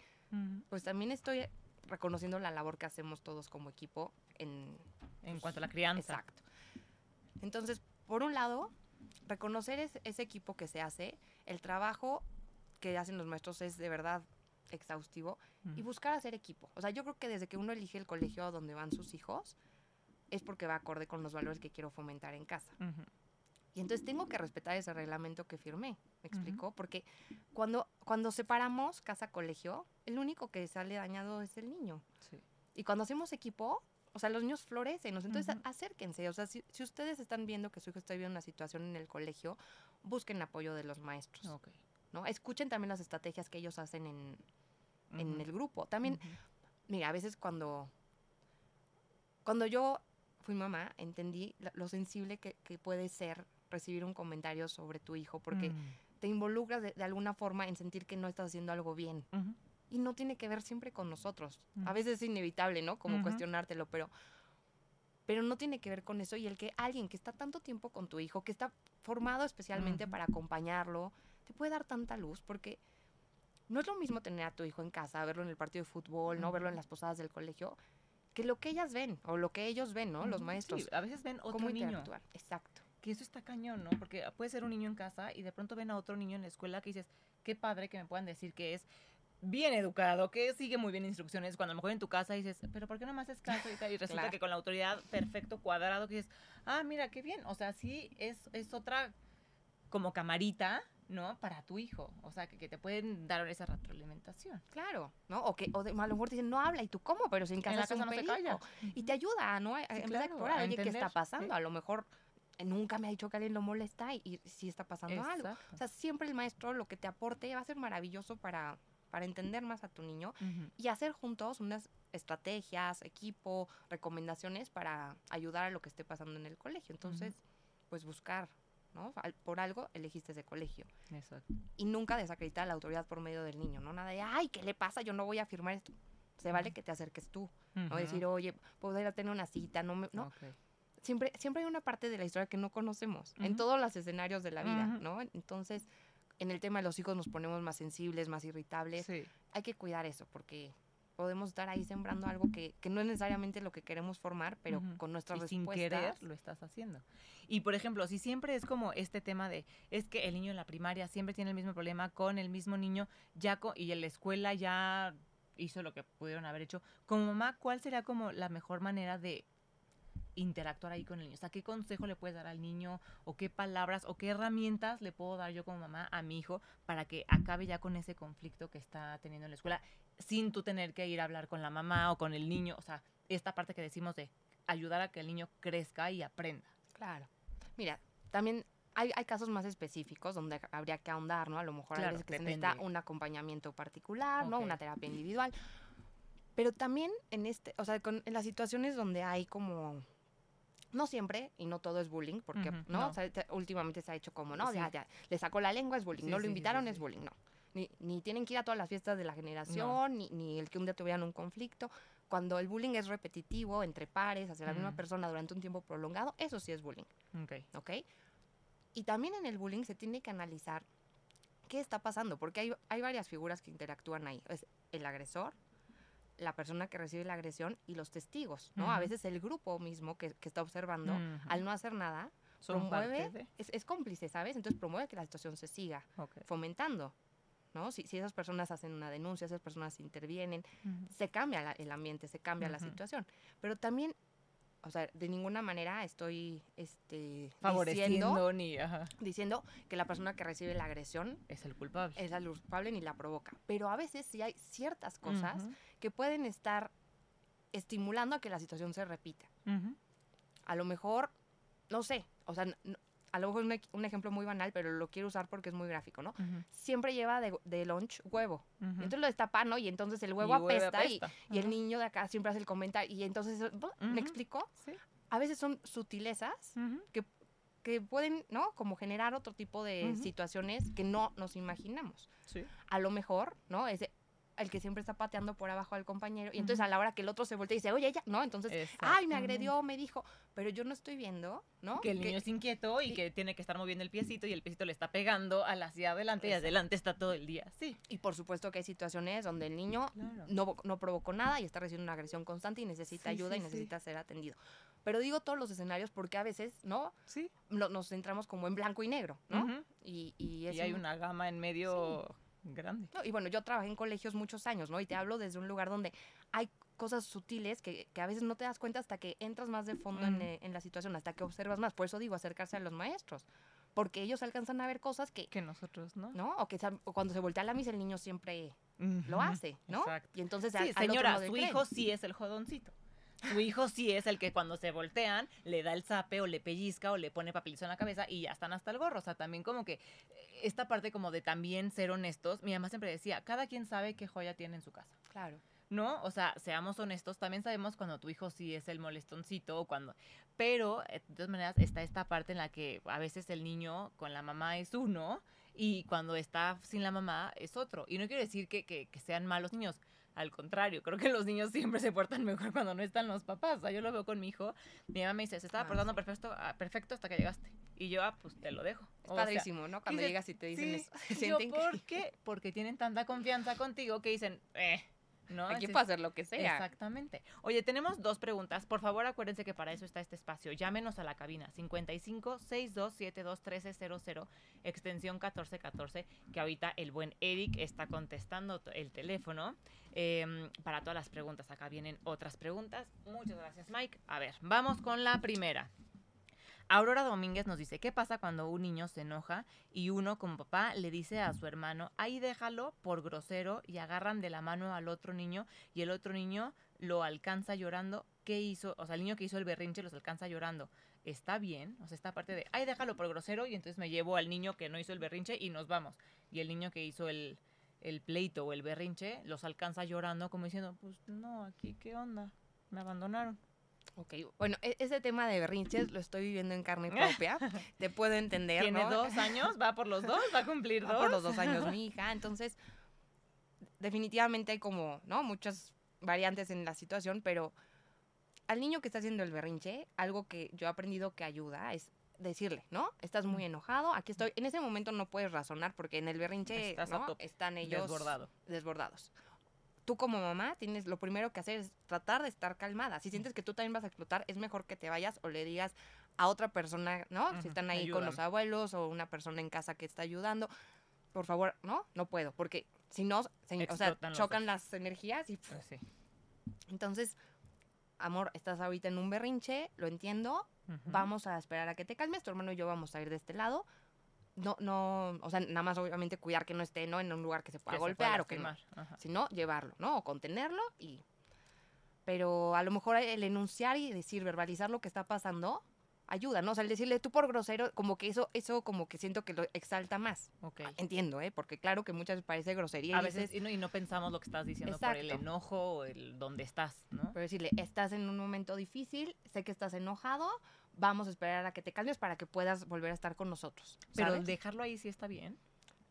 Pues también estoy reconociendo la labor que hacemos todos como equipo en... En cuanto a la crianza. Exacto. Entonces, por un lado, reconocer ese equipo que se hace, el trabajo que hacen los maestros es de verdad exhaustivo y buscar hacer equipo. O sea, yo creo que desde que uno elige el colegio donde van sus hijos, es porque va acorde con los valores que quiero fomentar en casa. Y entonces tengo que respetar ese reglamento que firmé, ¿me explico? Porque cuando, cuando separamos casa-colegio, el único que sale dañado es el niño. Y cuando hacemos equipo, o sea, los niños florecen, entonces acérquense, o sea, si, ustedes están viendo que su hijo está viviendo una situación en el colegio, busquen apoyo de los maestros, ¿no? Escuchen también las estrategias que ellos hacen en, en el grupo. También, mira, a veces cuando, cuando yo fui mamá, entendí lo sensible que, puede ser recibir un comentario sobre tu hijo, porque mm. te involucras de, alguna forma en sentir que no estás haciendo algo bien y no tiene que ver siempre con nosotros. A veces es inevitable, ¿no? Como cuestionártelo, pero, pero no tiene que ver con eso. Y el que alguien que está tanto tiempo con tu hijo, que está formado especialmente para acompañarlo, te puede dar tanta luz porque no es lo mismo tener a tu hijo en casa, verlo en el partido de fútbol, no verlo en las posadas del colegio, que lo que ellas ven o lo que ellos ven, ¿no? Los maestros. Sí, a veces ven otro niño. Exacto. Que eso está cañón, ¿no? Porque puede ser un niño en casa y de pronto ven a otro niño en la escuela que dices, qué padre que me puedan decir que es bien educado, que sigue muy bien instrucciones, cuando a lo mejor en tu casa dices, pero ¿por qué no me haces caso? Y, resulta que con la autoridad perfecto, cuadrado, que dices, ah, mira, qué bien. O sea, sí es, es otra como camarita, ¿no? Para tu hijo. O sea, que, te pueden dar esa retroalimentación. Claro, ¿no? O que o a lo mejor te dicen, no habla, ¿y tú cómo? Pero si en casa, en no se calla. Y te ayuda, ¿no? en vez de explorar, oye, ¿qué está pasando? A lo mejor nunca me ha dicho que alguien lo molesta y, sí está pasando algo. O sea, siempre el maestro lo que te aporte va a ser maravilloso para, para entender más a tu niño y hacer juntos unas estrategias, equipo, recomendaciones para ayudar a lo que esté pasando en el colegio. Entonces, pues buscar, ¿no? Por algo elegiste ese colegio. Exacto. Y nunca desacreditar a la autoridad por medio del niño, ¿no? Nada de, ay, ¿qué le pasa? Yo no voy a firmar esto. Se vale que te acerques tú, ¿no? Decir, oye, podría tener una cita, no me... No. Siempre, siempre hay una parte de la historia que no conocemos en todos los escenarios de la vida, ¿no? Entonces, en el tema de los hijos nos ponemos más sensibles, más irritables. Hay que cuidar eso porque podemos estar ahí sembrando algo que, no es necesariamente lo que queremos formar, pero con nuestras y sin querer lo estás haciendo. Y por ejemplo, si siempre es como este tema de, es que el niño en la primaria siempre tiene el mismo problema con el mismo niño, ya y en la escuela ya hizo lo que pudieron haber hecho, como mamá, ¿cuál sería como la mejor manera de interactuar ahí con el niño? O sea, ¿qué consejo le puedes dar al niño? ¿O qué palabras o qué herramientas le puedo dar yo como mamá a mi hijo para que acabe ya con ese conflicto que está teniendo en la escuela? sin tú tener que ir a hablar con la mamá o con el niño. O sea, esta parte que decimos de ayudar a que el niño crezca y aprenda. Claro. Mira, también hay, hay casos más específicos donde habría que ahondar, ¿no? A lo mejor a veces que se necesita un acompañamiento particular, ¿no? Una terapia individual. Pero también en este, o sea, con, en las situaciones donde hay como no siempre y no todo es bullying, porque, ¿no? O sea, últimamente se ha hecho como, no, ya, ya, le sacó la lengua, es bullying, no lo invitaron, es bullying, no ni, ni tienen que ir a todas las fiestas de la generación, ni, ni, el que un día tuvieran un conflicto. Cuando el bullying es repetitivo entre pares, hacia la misma persona durante un tiempo prolongado, eso sí es bullying. Okay. ¿Ok? Y también en el bullying se tiene que analizar qué está pasando, porque hay, hay varias figuras que interactúan ahí. Es el agresor, la persona que recibe la agresión y los testigos, ¿no? A veces el grupo mismo que, que está observando, al no hacer nada, promueve, es, es, cómplice, ¿sabes? Entonces promueve que la situación se siga fomentando. ¿no? Si, si, esas personas hacen una denuncia, esas personas intervienen, se cambia el ambiente, se cambia la situación. Pero también, o sea, de ninguna manera estoy este, favoreciendo diciendo, ni, diciendo que la persona que recibe la agresión es el culpable. Es el culpable ni la provoca. Pero a veces sí hay ciertas cosas que pueden estar estimulando a que la situación se repita. A lo mejor, no sé, o sea, a lo mejor es un, ejemplo muy banal, pero lo quiero usar porque es muy gráfico, ¿no? Siempre lleva de, de, lunch huevo. Entonces lo destapa, ¿no? Y entonces el huevo, apesta, Y, el niño de acá siempre hace el comentario. Y entonces, ¿me explico? Sí. A veces son sutilezas que, que, pueden, ¿no? Como generar otro tipo de situaciones que no nos imaginamos. Sí. A lo mejor, ¿no? Ese, el que siempre está pateando por abajo al compañero. Y entonces a la hora que el otro se voltea y dice, oye, ella, ¿no? Entonces, ay, me agredió, me dijo, pero yo no estoy viendo, ¿no? Que el niño es inquieto y que tiene que estar moviendo el piecito y el piecito le está pegando a la hacia adelante y adelante está todo el día. Sí. Y por supuesto que hay situaciones donde el niño no, no, provocó nada y está recibiendo una agresión constante y necesita ayuda y necesita ser atendido. Pero digo todos los escenarios porque a veces, ¿no? Sí. nos centramos como en blanco y negro, ¿no? y, y, hay una gama en medio grande. y bueno, yo trabajé en colegios muchos años, ¿no? Y te hablo desde un lugar donde hay cosas sutiles que, que a veces no te das cuenta hasta que entras más de fondo en, eh, en, la situación, hasta que observas más. Por eso digo, acercarse a los maestros. Porque ellos alcanzan a ver cosas que... Que nosotros, ¿no? ¿No? O que cuando se voltea la misa el niño siempre lo hace, ¿no? Exacto. Y entonces... Sí, señora, su hijo sí es el jodoncito. Su hijo sí es el que cuando se voltean le da el zape o le pellizca o le pone papelizo en la cabeza y ya están hasta el gorro. O sea, también como que esta parte como de también ser honestos, mi mamá siempre decía, cada quien sabe qué joya tiene en su casa. Claro. ¿no? O sea, seamos honestos, también sabemos cuando tu hijo sí es el molestoncito o cuando... Pero, eh, de todas maneras, está esta parte en la que a veces el niño con la mamá es uno y cuando está sin la mamá es otro. Y no quiero decir que, que, que sean malos niños, al contrario, creo que los niños siempre se portan mejor cuando no están los papás. O sea, yo lo veo con mi hijo. Mi mamá me dice, se estaba ah, portando perfecto, ah, perfecto hasta que llegaste. Y yo, ah, pues te lo dejo. Es padrísimo, ¿no? Cuando llegas y te dicen eso. Yo, ¿Por qué? Porque tienen tanta confianza contigo que dicen, eh, ¿no? Aquí puede hacer lo que sea. Exactamente. Oye, tenemos dos preguntas. Por favor, acuérdense que para eso está este espacio. Llámenos a la cabina 55 6272 1300 extensión 1414, que ahorita el buen Eric está contestando el teléfono em, para todas las preguntas. Acá vienen otras preguntas. Muchas gracias, Mike. A ver, vamos con la primera. Aurora Domínguez nos dice, ¿qué pasa cuando un niño se enoja y uno como papá le dice a su hermano, ahí déjalo por grosero y agarran de la mano al otro niño y el otro niño lo alcanza llorando? ¿Qué hizo? O sea, el niño que hizo el berrinche los alcanza llorando. ¿Está bien? O sea, esta parte de, ahí déjalo por grosero y entonces me llevo al niño que no hizo el berrinche y nos vamos. Y el niño que hizo el, el pleito o el berrinche los alcanza llorando como diciendo, pues no, aquí qué onda, me abandonaron. Ok, bueno, e-, ese tema de berrinches lo estoy viviendo en carne propia. Te puedo entender. Tiene dos años, va por los dos, va a cumplir dos. por los dos años mi hija. Entonces, definitivamente hay como, ¿no? Muchas variantes en la situación, pero al niño que está haciendo el berrinche, algo que yo he aprendido que ayuda es decirle, ¿no? Estás muy enojado, aquí estoy. En ese momento no puedes razonar porque en el berrinche ¿no? están ellos desbordados. Tú como mamá tienes lo primero que hacer es tratar de estar calmada. Si sientes que tú también vas a explotar, es mejor que te vayas o le digas a otra persona, ¿no? si están ahí con los abuelos o una persona en casa que está ayudando, por favor, ¿no? No puedo, porque si no, o sea, chocan las energías y... Pues Entonces, amor, estás ahorita en un berrinche, lo entiendo, vamos a esperar a que te calmes, tu hermano y yo vamos a ir de este lado. No, no, o sea, nada más obviamente cuidar que no esté, ¿no? En un lugar que se pueda golpear o que no. Sino llevarlo, ¿no? O contenerlo y... Pero a lo mejor el enunciar y decir, verbalizar lo que está pasando, ayuda, ¿no? O sea, el decirle tú por grosero, como que eso, eso como que siento que lo exalta más. Ok. Entiendo, ¿eh? Porque claro que muchas veces parece grosería. A veces, y, no, y no pensamos lo que estás diciendo por el enojo o el dónde estás, ¿no? Pero decirle, estás en un momento difícil, sé que estás enojado, vamos a esperar a que te calmes para que puedas volver a estar con nosotros. Pero dejarlo ahí sí está bien.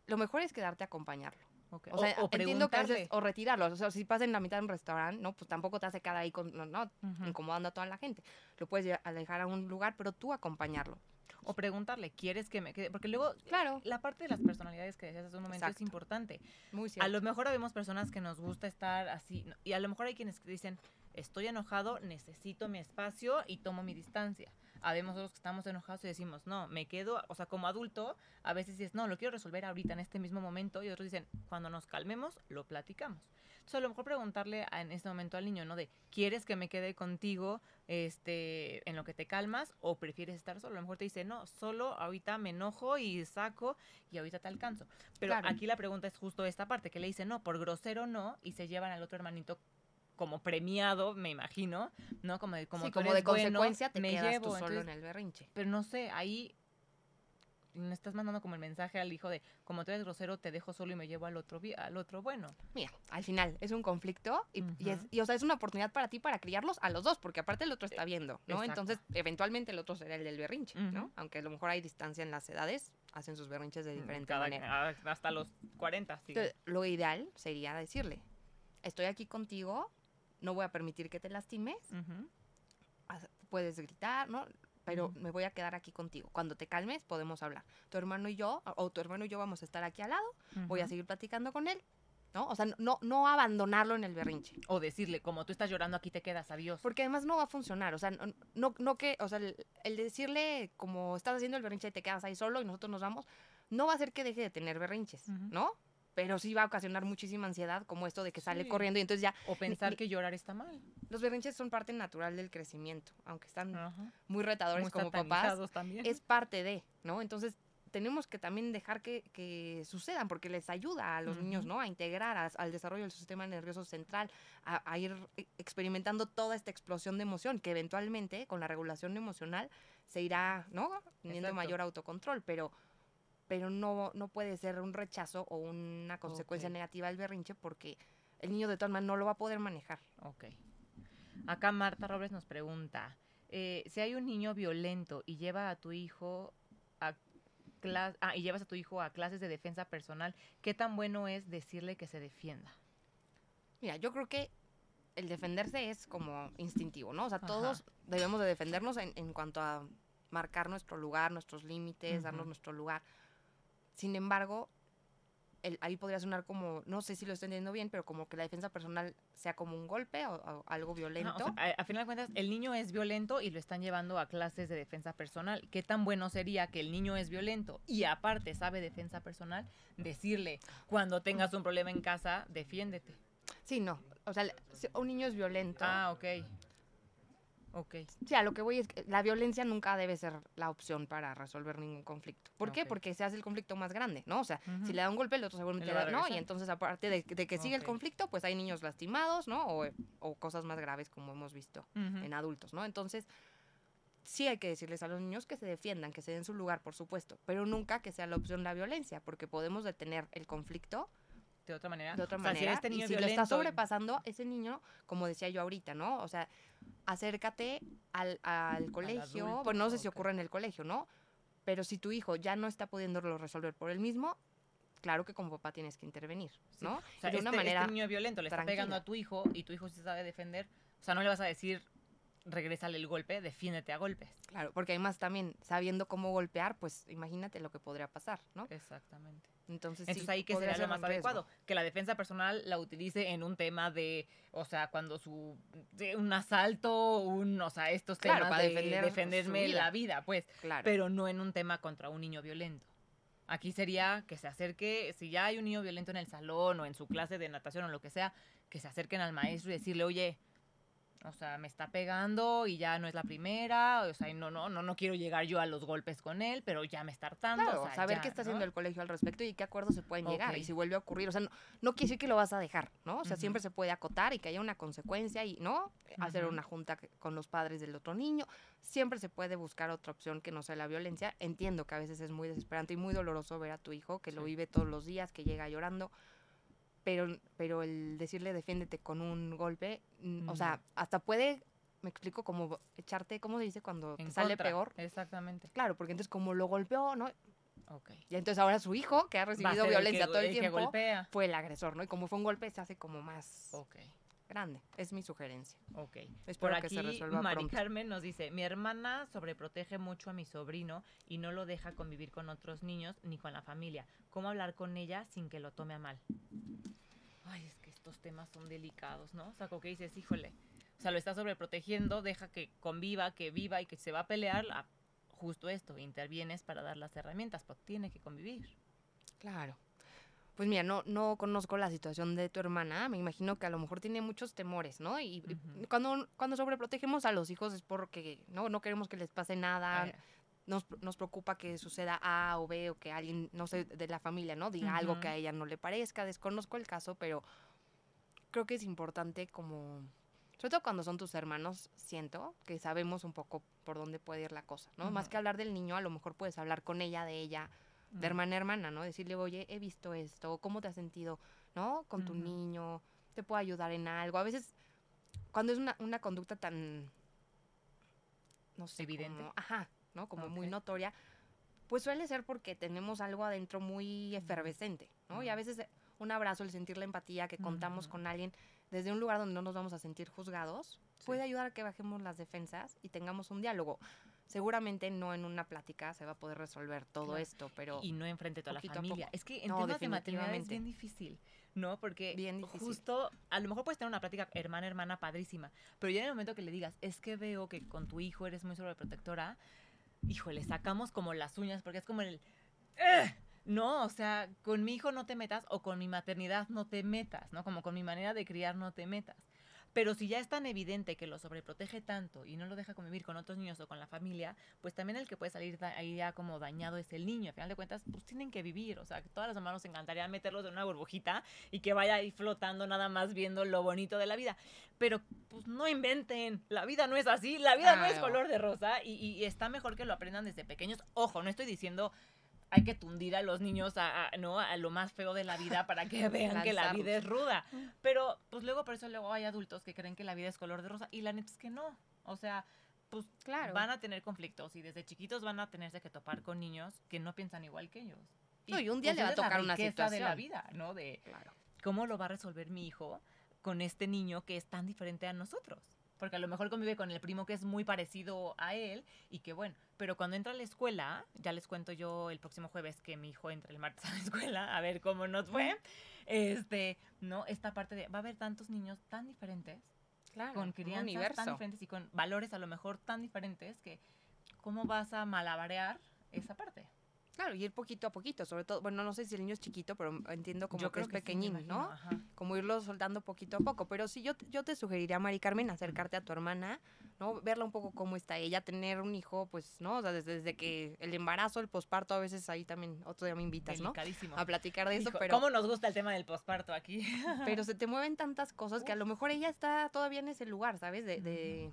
Lo mejor es quedarte a acompañar o, sea, entiendo que o retirarlo. O sea, si pasa en la mitad de un restaurante, no, pues tampoco te hace quedar ahí con, no, incomodando a toda la gente. Lo puedes dejar a un lugar, pero tú acompañarlo. O preguntarle, ¿quieres que me quede? Porque luego, claro. la parte de las personalidades que decías hace un momento es importante. Muy cierto. A lo mejor vemos personas que nos gusta estar así, y a lo mejor hay quienes dicen, estoy enojado, necesito mi espacio y tomo mi distancia habemos otros que estamos enojados y decimos, no, me quedo, o sea, como adulto, a veces dices, no, lo quiero resolver ahorita en este mismo momento, y otros dicen, cuando nos calmemos, lo platicamos. Entonces, a lo mejor preguntarle en este momento al niño, ¿no? De, ¿quieres que me quede contigo este, en lo que te calmas o prefieres estar solo? A lo mejor te dice, no, solo ahorita me enojo y saco y ahorita te alcanzo. Pero aquí la pregunta es justo esta parte, que le dice, no, por grosero no, y se llevan al otro hermanito como premiado, me imagino, ¿no? Como de, como, como de consecuencia te me quedas llevo, tú solo en el berrinche. Pero no sé, ahí me estás mandando como el mensaje al hijo de, como tú eres grosero, te dejo solo y me llevo al otro, al otro bueno. Mira, al final es un conflicto y, es, y, o sea, es una oportunidad para ti para criarlos a los dos, porque aparte el otro está viendo, ¿no? Entonces, eventualmente el otro será el del berrinche, ¿no? Aunque a lo mejor hay distancia en las edades, hacen sus berrinches de mm, diferente manera. Hasta los 40, sí. lo ideal sería decirle, estoy aquí contigo, no voy a permitir que te lastimes, puedes gritar, ¿no? Pero me voy a quedar aquí contigo. Cuando te calmes, podemos hablar. Tu hermano y yo, o tu hermano y yo vamos a estar aquí al lado, voy a seguir platicando con él, ¿no? O sea, no, no abandonarlo en el berrinche. O decirle, como tú estás llorando, aquí te quedas, adiós. Porque además no va a funcionar, o sea, no, no, que, o sea, el, decirle, como estás haciendo el berrinche y te quedas ahí solo y nosotros nos vamos, no va a hacer que deje de tener berrinches, ¿no? Pero sí va a ocasionar muchísima ansiedad, como esto de que sale corriendo y entonces ya... O pensar que llorar está mal. Los berrinches son parte natural del crecimiento, aunque están muy retadores como papás. También. Es parte de, ¿no? Entonces tenemos que también dejar que, sucedan, porque les ayuda a los niños, ¿no? A integrar al desarrollo del sistema nervioso central, a, ir e, experimentando toda esta explosión de emoción, que eventualmente con la regulación emocional se irá, ¿no? Teniendo mayor autocontrol, pero pero no, no puede ser un rechazo o una consecuencia negativa del berrinche porque el niño de todas maneras no lo va a poder manejar. Ok. Acá Marta Robles nos pregunta, eh, si hay un niño violento y lleva a tu hijo a ah, y llevas a tu hijo a clases de defensa personal, ¿qué tan bueno es decirle que se defienda? Mira, yo creo que el defenderse es como instintivo, ¿no? O sea, todos debemos de defendernos en, en, cuanto a marcar nuestro lugar, nuestros límites, darnos nuestro lugar. Sin embargo, ahí podría sonar como, no sé si lo estoy entendiendo bien, pero como que la defensa personal sea como un golpe o, algo violento. a, final de cuentas, el niño es violento y lo están llevando a clases de defensa personal. ¿Qué tan bueno sería que el niño es violento y aparte sabe defensa personal? Decirle, cuando tengas un problema en casa, defiéndete. Sí, no. O sea, un niño es violento. Ah, ok. Ok. Sí, a lo que voy es que la violencia nunca debe ser la opción para resolver ningún conflicto. ¿Por qué? Porque se hace el conflicto más grande, ¿no? O sea, si le da un golpe, el otro seguramente le da, ¿no? Y entonces, aparte de, que sigue el conflicto, pues hay niños lastimados, ¿no? O, cosas más graves como hemos visto en adultos, ¿no? Entonces, sí hay que decirles a los niños que se defiendan, que se den su lugar, por supuesto, pero nunca que sea la opción la violencia, porque podemos detener el conflicto de otra manera. De otra manera. este niño y si lo está sobrepasando, ese niño, como decía yo ahorita, ¿no? O sea, acércate al, al colegio. bueno, no sé si ocurre en el colegio, ¿no? Pero si tu hijo ya no está pudiéndolo resolver por él mismo, claro que como papá tienes que intervenir, ¿no? O sea, de una este, manera. Este niño violento le está pegando a tu hijo y tu hijo se sabe defender. O sea, no le vas a decir regrésale el golpe, defiéndete a golpes. Claro, porque además también sabiendo cómo golpear, pues imagínate lo que podría pasar, ¿no? Exactamente. Entonces, Entonces ahí que sería lo más adecuado, que la defensa personal la utilice en un tema de, o sea, cuando su un asalto, un, o sea, estos temas para de defenderme la vida, pues, claro. pero no en un tema contra un niño violento. Aquí sería que se acerque, si ya hay un niño violento en el salón o en su clase de natación o lo que sea, que se acerquen al maestro y decirle, oye, o sea, me está pegando y ya no es la primera, o sea, no, no, no, no quiero llegar yo a los golpes con él, pero ya me está hartando. Claro, saber qué está haciendo el colegio al respecto y qué acuerdos se pueden llegar y si vuelve a ocurrir, o sea, no, no, quiere decir que lo vas a dejar, ¿no? O sea, siempre se puede acotar y que haya una consecuencia y, ¿no? Hacer una junta con los padres del otro niño, siempre se puede buscar otra opción que no sea la violencia. Entiendo que a veces es muy desesperante y muy doloroso ver a tu hijo que lo vive todos los días, que llega llorando pero, pero el decirle defiéndete con un golpe, o sea, hasta puede, me explico, como echarte, ¿cómo se dice cuando te sale peor? Exactamente. Claro, porque entonces como lo golpeó, ¿no? Ok. Y entonces ahora su hijo, que ha recibido violencia todo el, tiempo, fue el agresor, ¿no? Y como fue un golpe, se hace como más grande. Es mi sugerencia. Ok. Espero Por aquí, que se resuelva Mari Carmen nos dice, mi hermana sobreprotege mucho a mi sobrino y no lo deja convivir con otros niños ni con la familia. ¿Cómo hablar con ella sin que lo tome a mal? ay, es que estos temas son delicados, ¿no? O sea, como que dices, híjole, o sea, lo está sobreprotegiendo, deja que conviva, que viva y que se va a pelear, justo esto, intervienes para dar las herramientas, pero tiene que convivir. Claro. Pues mira, no, no conozco la situación de tu hermana, me imagino que a lo mejor tiene muchos temores, ¿no? Y, cuando, cuando sobreprotegemos a los hijos es porque no, no queremos que les pase nada, nos, nos, preocupa que suceda A o B o que alguien, no sé, de la familia, ¿no? Diga algo que a ella no le parezca. Desconozco el caso, pero creo que es importante como, sobre todo cuando son tus hermanos, siento que sabemos un poco por dónde puede ir la cosa, ¿no? Más que hablar del niño, a lo mejor puedes hablar con ella, de ella, de hermana a hermana, ¿no? Decirle, oye, he visto esto, ¿cómo te has sentido, ¿no? Con tu niño, te puedo ayudar en algo. A veces, cuando es una, una conducta tan, no sé, evidente. ajá, ¿no? Como muy notoria, pues suele ser porque tenemos algo adentro muy efervescente, ¿no? Y a veces un abrazo, el sentir la empatía, que contamos con alguien desde un lugar donde no nos vamos a sentir juzgados, puede ayudar a que bajemos las defensas y tengamos un diálogo. Seguramente no en una plática se va a poder resolver todo esto, pero... Y no enfrente toda la familia. Es que en temas de maternidad es bien difícil. ¿no? Porque Bien justo, a lo mejor puedes tener una plática hermana, hermana, padrísima, pero ya en el momento que le digas, es que veo que con tu hijo eres muy sobreprotectora, híjole, sacamos como las uñas porque es como el... No, o sea, con mi hijo no te metas o con mi maternidad no te metas, ¿no? Como con mi manera de criar no te metas. Pero si ya es tan evidente que lo sobreprotege tanto y no lo deja convivir con otros niños o con la familia, pues también el que puede salir ahí ya como dañado es el niño. Al final de cuentas, pues tienen que vivir. O sea, que todas las mamás nos encantaría meterlos en una burbujita y que vaya ahí flotando nada más viendo lo bonito de la vida. Pero pues no inventen. La vida no es así. La vida no es color de rosa y, y está mejor que lo aprendan desde pequeños. Ojo, no estoy diciendo hay que tundir a los niños a, ¿no? a lo más feo de la vida para que vean que la vida es ruda. Pero pues luego por eso luego hay adultos que creen que la vida es color de rosa y la neta es que no. O sea, pues claro. van a tener conflictos y desde chiquitos van a tenerse que topar con niños que no piensan igual que ellos. Y, no, y un día pues, le va a tocar una situación de la vida, ¿no? De claro. cómo lo va a resolver mi hijo con este niño que es tan diferente a nosotros porque a lo mejor convive con el primo que es muy parecido a él y que bueno, pero cuando entra a la escuela, ya les cuento yo el próximo jueves que mi hijo entra el martes a la escuela, a ver cómo nos fue, este, ¿no? Esta parte de, va a haber tantos niños tan diferentes, claro, con crianzas tan diferentes y con valores a lo mejor tan diferentes que, ¿cómo vas a malabarear esa parte? Claro, y ir poquito a poquito, sobre todo, bueno, no sé si el niño es chiquito, pero entiendo como que es pequeñín, ¿no? Como irlo soltando poquito a poco. Pero sí, yo, yo te sugeriría, Mari Carmen, acercarte a tu hermana, ¿no? Verla un poco cómo está ella, tener un hijo, pues, ¿no? O sea, desde, desde que el embarazo, el posparto, a veces ahí también, otro día me invitas, ¿no? A platicar de eso, pero... ¿Cómo nos gusta el tema del posparto aquí? pero se te mueven tantas cosas que a lo mejor ella está todavía en ese lugar, ¿sabes? de de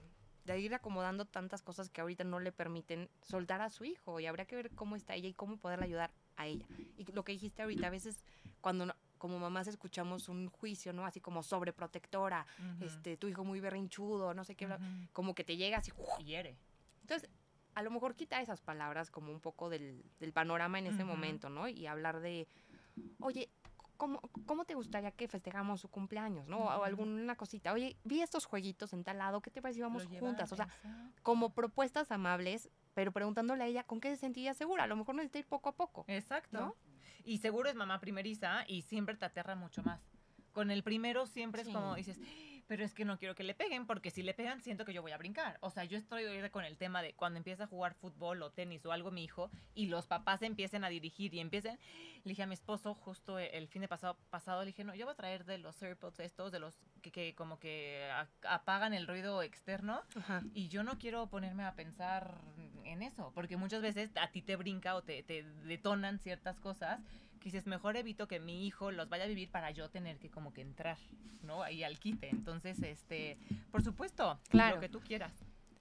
ir acomodando tantas cosas que ahorita no le permiten soltar a su hijo y habría que ver cómo está ella y cómo poderle ayudar a ella. Y lo que dijiste ahorita, a veces cuando como mamás escuchamos un juicio, ¿no? Así como sobreprotectora, este, tu hijo muy berrinchudo, no sé qué, como que te llega así, y hiere. Entonces, a lo mejor quita esas palabras como un poco del, del panorama en ese momento, ¿no? Y hablar de, oye, ¿cómo, ¿cómo te gustaría que festejamos su cumpleaños, no? O alguna cosita. Oye, vi estos jueguitos en tal lado, ¿qué te parece si vamos juntas? O sea, como propuestas amables, pero preguntándole a ella con qué se sentía segura. A lo mejor necesita ir poco a poco. Exacto. Y seguro es mamá primeriza y siempre te aterra mucho más. Con el primero siempre es como dices, pero es que no quiero que le peguen porque si le pegan siento que yo voy a brincar. O sea, yo estoy con el tema de cuando empieza a jugar fútbol o tenis o algo mi hijo y los papás empiecen a dirigir y empiecen, le dije a mi esposo justo el fin de pasado, pasado le dije, no, yo voy a traer de los AirPods estos, de los que, como que apagan el ruido externo y yo no quiero ponerme a pensar en eso porque muchas veces a ti te brinca o te, te detonan ciertas cosas que dices, mejor evito que mi hijo los vaya a vivir para yo tener que como que entrar, ¿no? Ahí al quite. Entonces, este, por supuesto, claro. lo que tú quieras.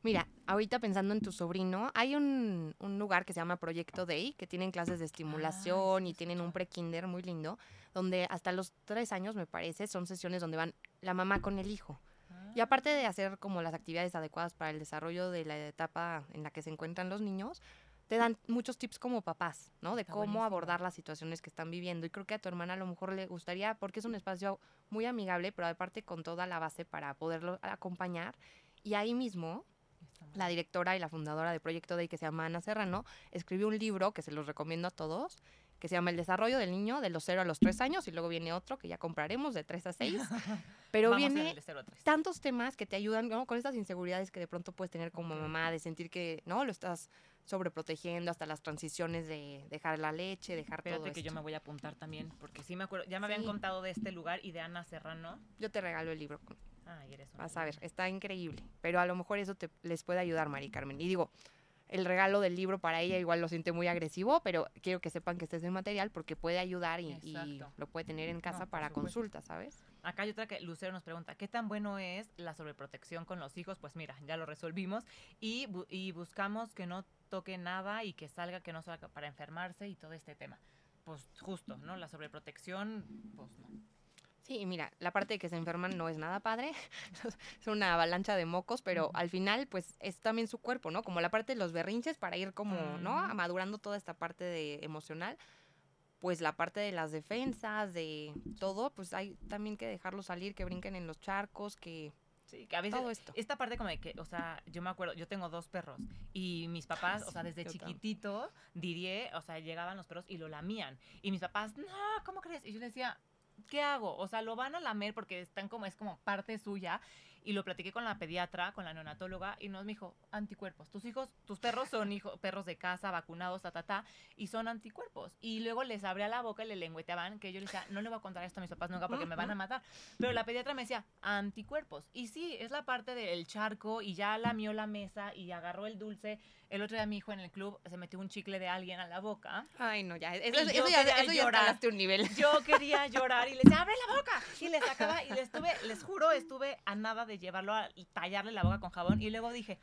Mira, ahorita pensando en tu sobrino, hay un, un lugar que se llama Proyecto Day, que tienen clases de estimulación y tienen un pre-kinder muy lindo, donde hasta los tres años, me parece, son sesiones donde van la mamá con el hijo. Y aparte de hacer como las actividades adecuadas para el desarrollo de la etapa en la que se encuentran los niños, te dan muchos tips como papás, ¿no? De cómo abordar las situaciones que están viviendo. Y creo que a tu hermana a lo mejor le gustaría, porque es un espacio muy amigable, pero aparte con toda la base para poderlo acompañar. Y ahí mismo, la directora y la fundadora de Proyecto Day, que se llama Ana Serrano, escribió un libro que se los recomiendo a todos, que se llama El desarrollo del niño de los 0 a los 3 años y luego viene otro que ya compraremos de 3 a 6. Pero viene tantos temas que te ayudan con estas inseguridades que de pronto puedes tener como mamá, de sentir que no lo estás sobreprotegiendo hasta las transiciones de dejar la leche, dejar Espérate todo que yo me voy a apuntar también, porque sí me acuerdo, ya me habían contado de este lugar y de Ana Serrano. Yo te regalo el libro. Ay, eres Vas a ver, está increíble, pero a lo mejor eso te, les puede ayudar, Mari Carmen. Y digo, el regalo del libro para ella igual lo siente muy agresivo, pero quiero que sepan que este es el material porque puede ayudar y, lo puede tener en casa para consulta, ¿sabes? Acá hay otra que Lucero nos pregunta, ¿qué tan bueno es la sobreprotección con los hijos? Pues mira, ya lo resolvimos y, y buscamos que no toque nada y que salga, que no salga para enfermarse y todo este tema. Pues justo, ¿no? La sobreprotección, pues no. Sí, mira, la parte de que se enferman no es nada padre, es una avalancha de mocos, pero al final, pues es también su cuerpo, ¿no? Como la parte de los berrinches para ir como, ¿no? Madurando toda esta parte de emocional, pues la parte de las defensas, de todo, pues hay también que dejarlos salir, que brinquen en los charcos, que Sí, que a veces todo esto. esta parte como de que, o sea, yo me acuerdo, yo tengo dos perros y mis papás, o sea, desde chiquitito, diría, o sea, llegaban los perros y lo lamían. Y mis papás, no, ¿cómo crees? Y yo decía, ¿qué hago? O sea, lo van a lamer porque están como, es como parte suya. Y lo platiqué con la pediatra, con la neonatóloga, y nos dijo, anticuerpos. Tus hijos, tus perros son hijos, perros de casa, vacunados, ta, ta, ta, y son anticuerpos. Y luego les abría la boca y le lengüeteaban, que yo le decía, no le voy a contar esto a mis papás nunca porque me van a matar. Pero la pediatra me decía, anticuerpos. Y sí, es la parte del charco, y ya lamió la mesa y agarró el dulce el otro día mi hijo en el club se metió un chicle de alguien a la boca. Ay, no, ya. Eso, eso ya, eso ya un nivel. Yo quería llorar y le decía, abre la boca. Y le sacaba y le estuve, les juro, estuve a nada de llevarlo a tallarle la boca con jabón. Y luego dije,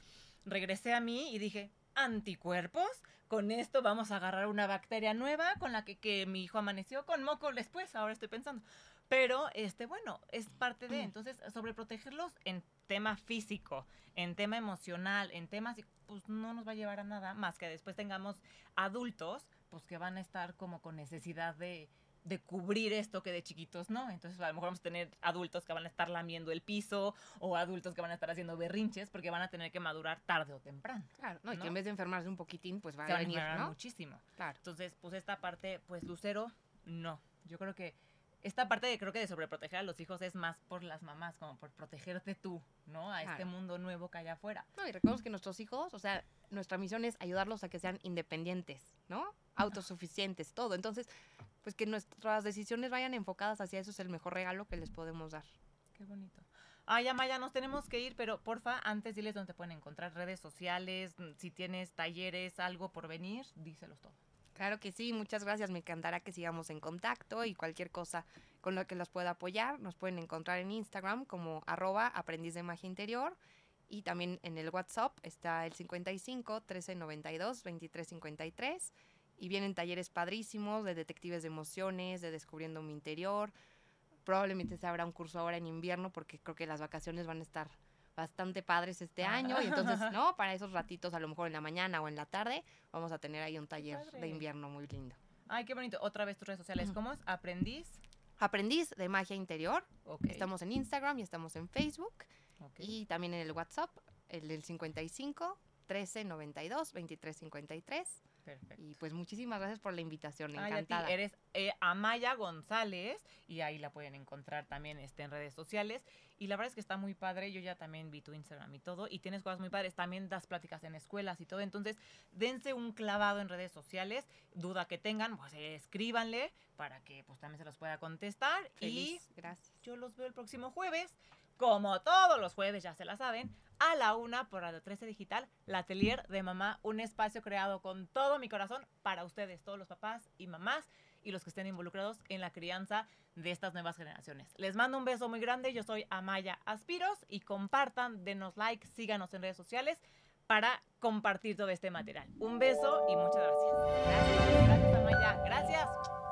regresé a mí y dije, anticuerpos. Con esto vamos a agarrar una bacteria nueva con la que, que mi hijo amaneció con moco después. Ahora estoy pensando. Pero, este, bueno, es parte de, mm. entonces, sobreprotegerlos en tema físico, en tema emocional, en temas, pues no nos va a llevar a nada más que después tengamos adultos, pues que van a estar como con necesidad de, de cubrir esto que de chiquitos no. Entonces a lo mejor vamos a tener adultos que van a estar lamiendo el piso o adultos que van a estar haciendo berrinches porque van a tener que madurar tarde o temprano. Claro, no, y que en vez de enfermarse un poquitín, pues va a venir, ¿no? muchísimo. Claro. Entonces, pues esta parte, pues Lucero, no. Yo creo que esta parte de creo que de sobreproteger a los hijos es más por las mamás, como por protegerte tú, ¿no? A este mundo nuevo que hay afuera. No, y recordemos que nuestros hijos, o sea, nuestra misión es ayudarlos a que sean independientes, ¿no? Autosuficientes, todo. Entonces, pues que nuestras decisiones vayan enfocadas hacia eso es el mejor regalo que les podemos dar. Qué bonito. Ay, Amaya, nos tenemos que ir, pero porfa, antes diles dónde te pueden encontrar redes sociales, si tienes talleres, algo por venir, díselos todo. Claro que sí, muchas gracias. Me encantará que sigamos en contacto y cualquier cosa con lo que los pueda apoyar, nos pueden encontrar en Instagram como arroba aprendiz de magia interior y también en el WhatsApp está el 55 13 92 23 53 y vienen talleres padrísimos de detectives de emociones, de descubriendo mi interior. Probablemente se abra un curso ahora en invierno porque creo que las vacaciones van a estar bastante padres este año y entonces, ¿no? Para esos ratitos, a lo mejor en la mañana o en la tarde, vamos a tener ahí un taller de invierno muy lindo. Ay, qué bonito. Otra vez tus redes sociales. ¿Cómo es? Aprendiz. Aprendiz de Magia Interior. Estamos en Instagram y estamos en Facebook. Y también en el WhatsApp, el del 55 13 92 23 53. Perfecto. Y pues muchísimas gracias por la invitación, encantada. Eres eh, Amaya González y ahí la pueden encontrar también este, en redes sociales. Y la verdad es que está muy padre, yo ya también vi tu Instagram y todo, y tienes cosas muy padres, también das pláticas en escuelas y todo, entonces dense un clavado en redes sociales, duda que tengan, pues escríbanle para que pues también se los pueda contestar. y gracias. Yo los veo el próximo jueves, como todos los jueves, ya se la saben, a la una por Radio 13 Digital, la Atelier de Mamá, un espacio creado con todo mi corazón para ustedes, todos los papás y mamás y los que estén involucrados en la crianza de estas nuevas generaciones. Les mando un beso muy grande, yo soy Amaya Aspiros y compartan, denos like, síganos en redes sociales para compartir todo este material. Un beso y muchas gracias. Gracias, gracias Amaya, gracias.